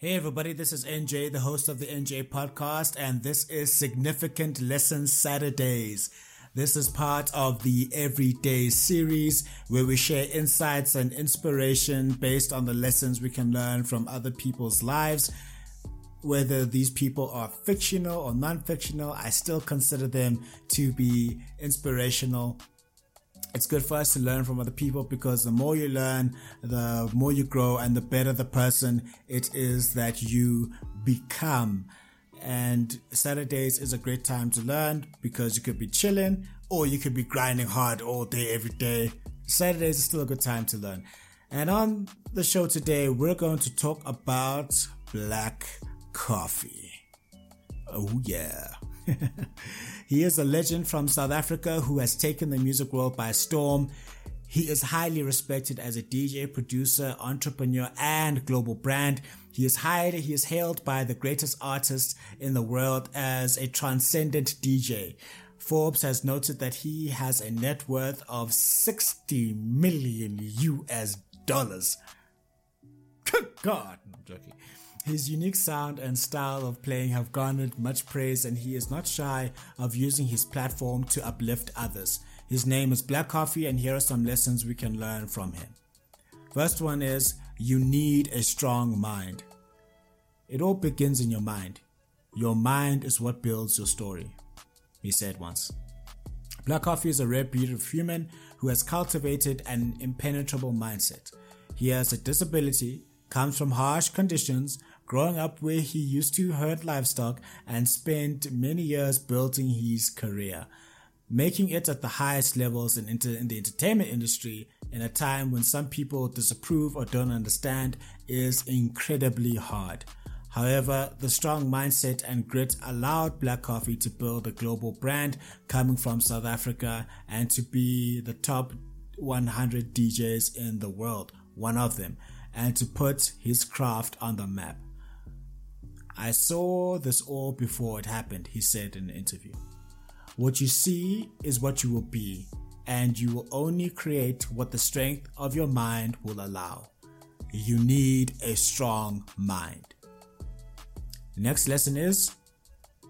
Hey everybody, this is NJ, the host of the NJ podcast, and this is Significant Lessons Saturdays. This is part of the Everyday series where we share insights and inspiration based on the lessons we can learn from other people's lives. Whether these people are fictional or non fictional, I still consider them to be inspirational it's good for us to learn from other people because the more you learn, the more you grow and the better the person it is that you become. And Saturdays is a great time to learn because you could be chilling or you could be grinding hard all day, every day. Saturdays is still a good time to learn. And on the show today, we're going to talk about black coffee. Oh, yeah. he is a legend from South Africa who has taken the music world by storm. He is highly respected as a DJ, producer, entrepreneur, and global brand. He is hired, he is hailed by the greatest artists in the world as a transcendent DJ. Forbes has noted that he has a net worth of 60 million US dollars. Good God, I'm joking. His unique sound and style of playing have garnered much praise, and he is not shy of using his platform to uplift others. His name is Black Coffee, and here are some lessons we can learn from him. First one is you need a strong mind. It all begins in your mind. Your mind is what builds your story, he said once. Black Coffee is a rare breed of human who has cultivated an impenetrable mindset. He has a disability, comes from harsh conditions, growing up where he used to herd livestock and spent many years building his career, making it at the highest levels in, inter- in the entertainment industry in a time when some people disapprove or don't understand is incredibly hard. However, the strong mindset and grit allowed Black Coffee to build a global brand coming from South Africa and to be the top 100 DJs in the world, one of them, and to put his craft on the map. I saw this all before it happened, he said in an interview. What you see is what you will be, and you will only create what the strength of your mind will allow. You need a strong mind. Next lesson is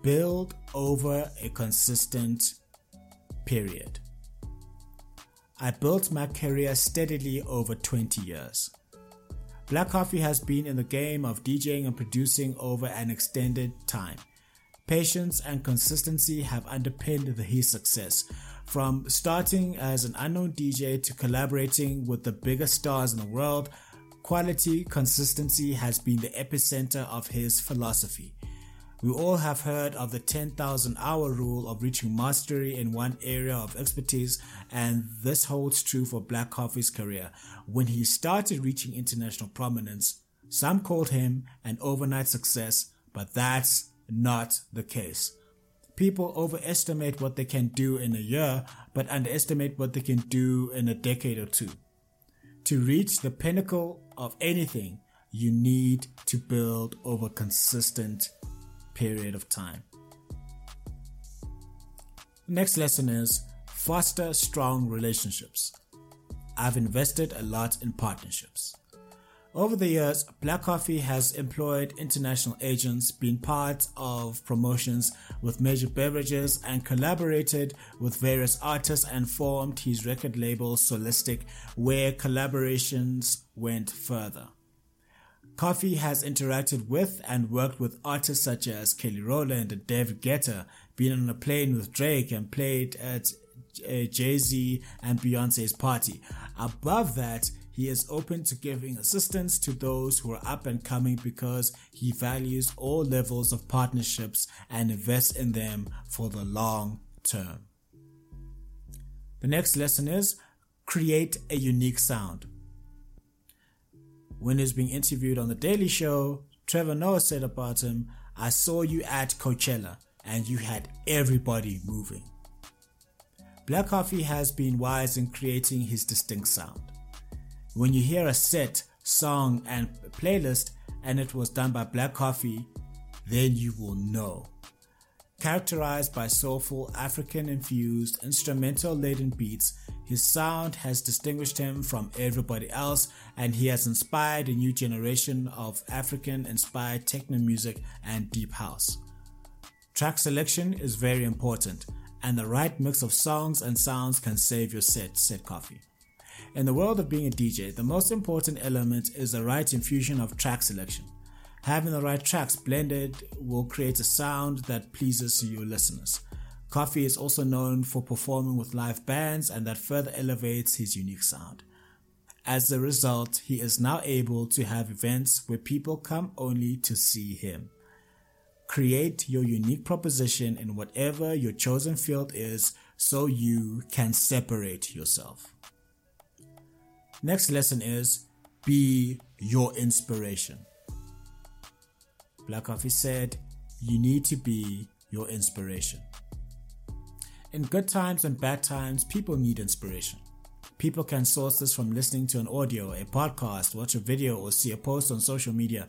build over a consistent period. I built my career steadily over 20 years. Black Coffee has been in the game of DJing and producing over an extended time. Patience and consistency have underpinned his success. From starting as an unknown DJ to collaborating with the biggest stars in the world, quality consistency has been the epicenter of his philosophy. We all have heard of the 10,000 hour rule of reaching mastery in one area of expertise, and this holds true for Black Coffee's career. When he started reaching international prominence, some called him an overnight success, but that's not the case. People overestimate what they can do in a year, but underestimate what they can do in a decade or two. To reach the pinnacle of anything, you need to build over consistent period of time. Next lesson is foster strong relationships. I've invested a lot in partnerships. Over the years, Black Coffee has employed international agents, been part of promotions with major beverages, and collaborated with various artists and formed his record label Soulistic, where collaborations went further. Coffee has interacted with and worked with artists such as Kelly Rowland and David Guetta, been on a plane with Drake and played at uh, Jay-Z and Beyonce's party. Above that, he is open to giving assistance to those who are up and coming because he values all levels of partnerships and invests in them for the long term. The next lesson is create a unique sound. When he was being interviewed on The Daily Show, Trevor Noah said about him, I saw you at Coachella and you had everybody moving. Black Coffee has been wise in creating his distinct sound. When you hear a set, song, and playlist and it was done by Black Coffee, then you will know. Characterized by soulful African infused instrumental laden beats, his sound has distinguished him from everybody else and he has inspired a new generation of African inspired techno music and deep house. Track selection is very important and the right mix of songs and sounds can save your set, said Coffee. In the world of being a DJ, the most important element is the right infusion of track selection. Having the right tracks blended will create a sound that pleases your listeners. Coffee is also known for performing with live bands and that further elevates his unique sound. As a result, he is now able to have events where people come only to see him. Create your unique proposition in whatever your chosen field is so you can separate yourself. Next lesson is be your inspiration. Black Coffee said, You need to be your inspiration. In good times and bad times, people need inspiration. People can source this from listening to an audio, a podcast, watch a video, or see a post on social media.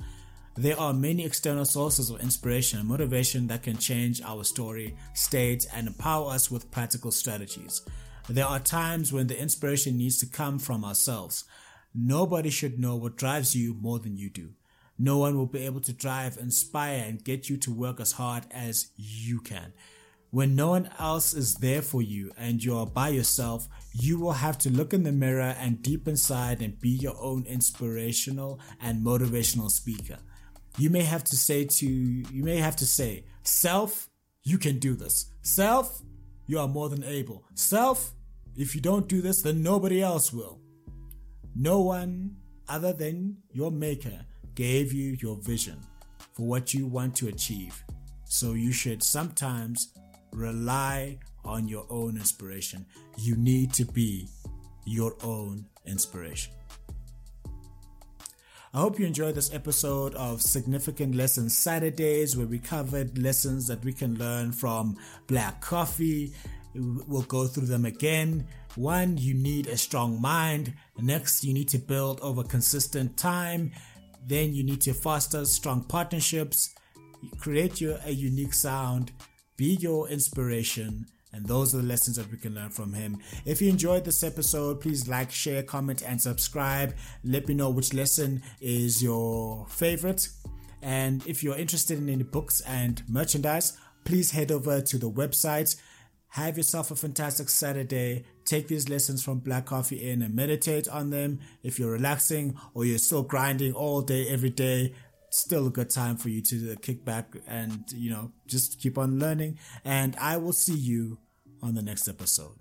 There are many external sources of inspiration and motivation that can change our story, state, and empower us with practical strategies. There are times when the inspiration needs to come from ourselves. Nobody should know what drives you more than you do. No one will be able to drive, inspire, and get you to work as hard as you can. When no one else is there for you and you are by yourself, you will have to look in the mirror and deep inside and be your own inspirational and motivational speaker. You may have to say to you may have to say, "Self, you can do this. Self, you are more than able. Self, if you don't do this, then nobody else will." No one other than your maker gave you your vision for what you want to achieve. So you should sometimes rely on your own inspiration. You need to be your own inspiration. I hope you enjoyed this episode of Significant Lessons Saturdays, where we covered lessons that we can learn from Black Coffee. We'll go through them again. One, you need a strong mind. Next, you need to build over consistent time. Then you need to foster strong partnerships, create your a unique sound, be your inspiration, and those are the lessons that we can learn from him. If you enjoyed this episode, please like, share, comment, and subscribe. Let me know which lesson is your favorite. And if you're interested in any books and merchandise, please head over to the website have yourself a fantastic Saturday. Take these lessons from Black Coffee in and meditate on them. If you're relaxing or you're still grinding all day, every day, still a good time for you to uh, kick back and, you know, just keep on learning. And I will see you on the next episode.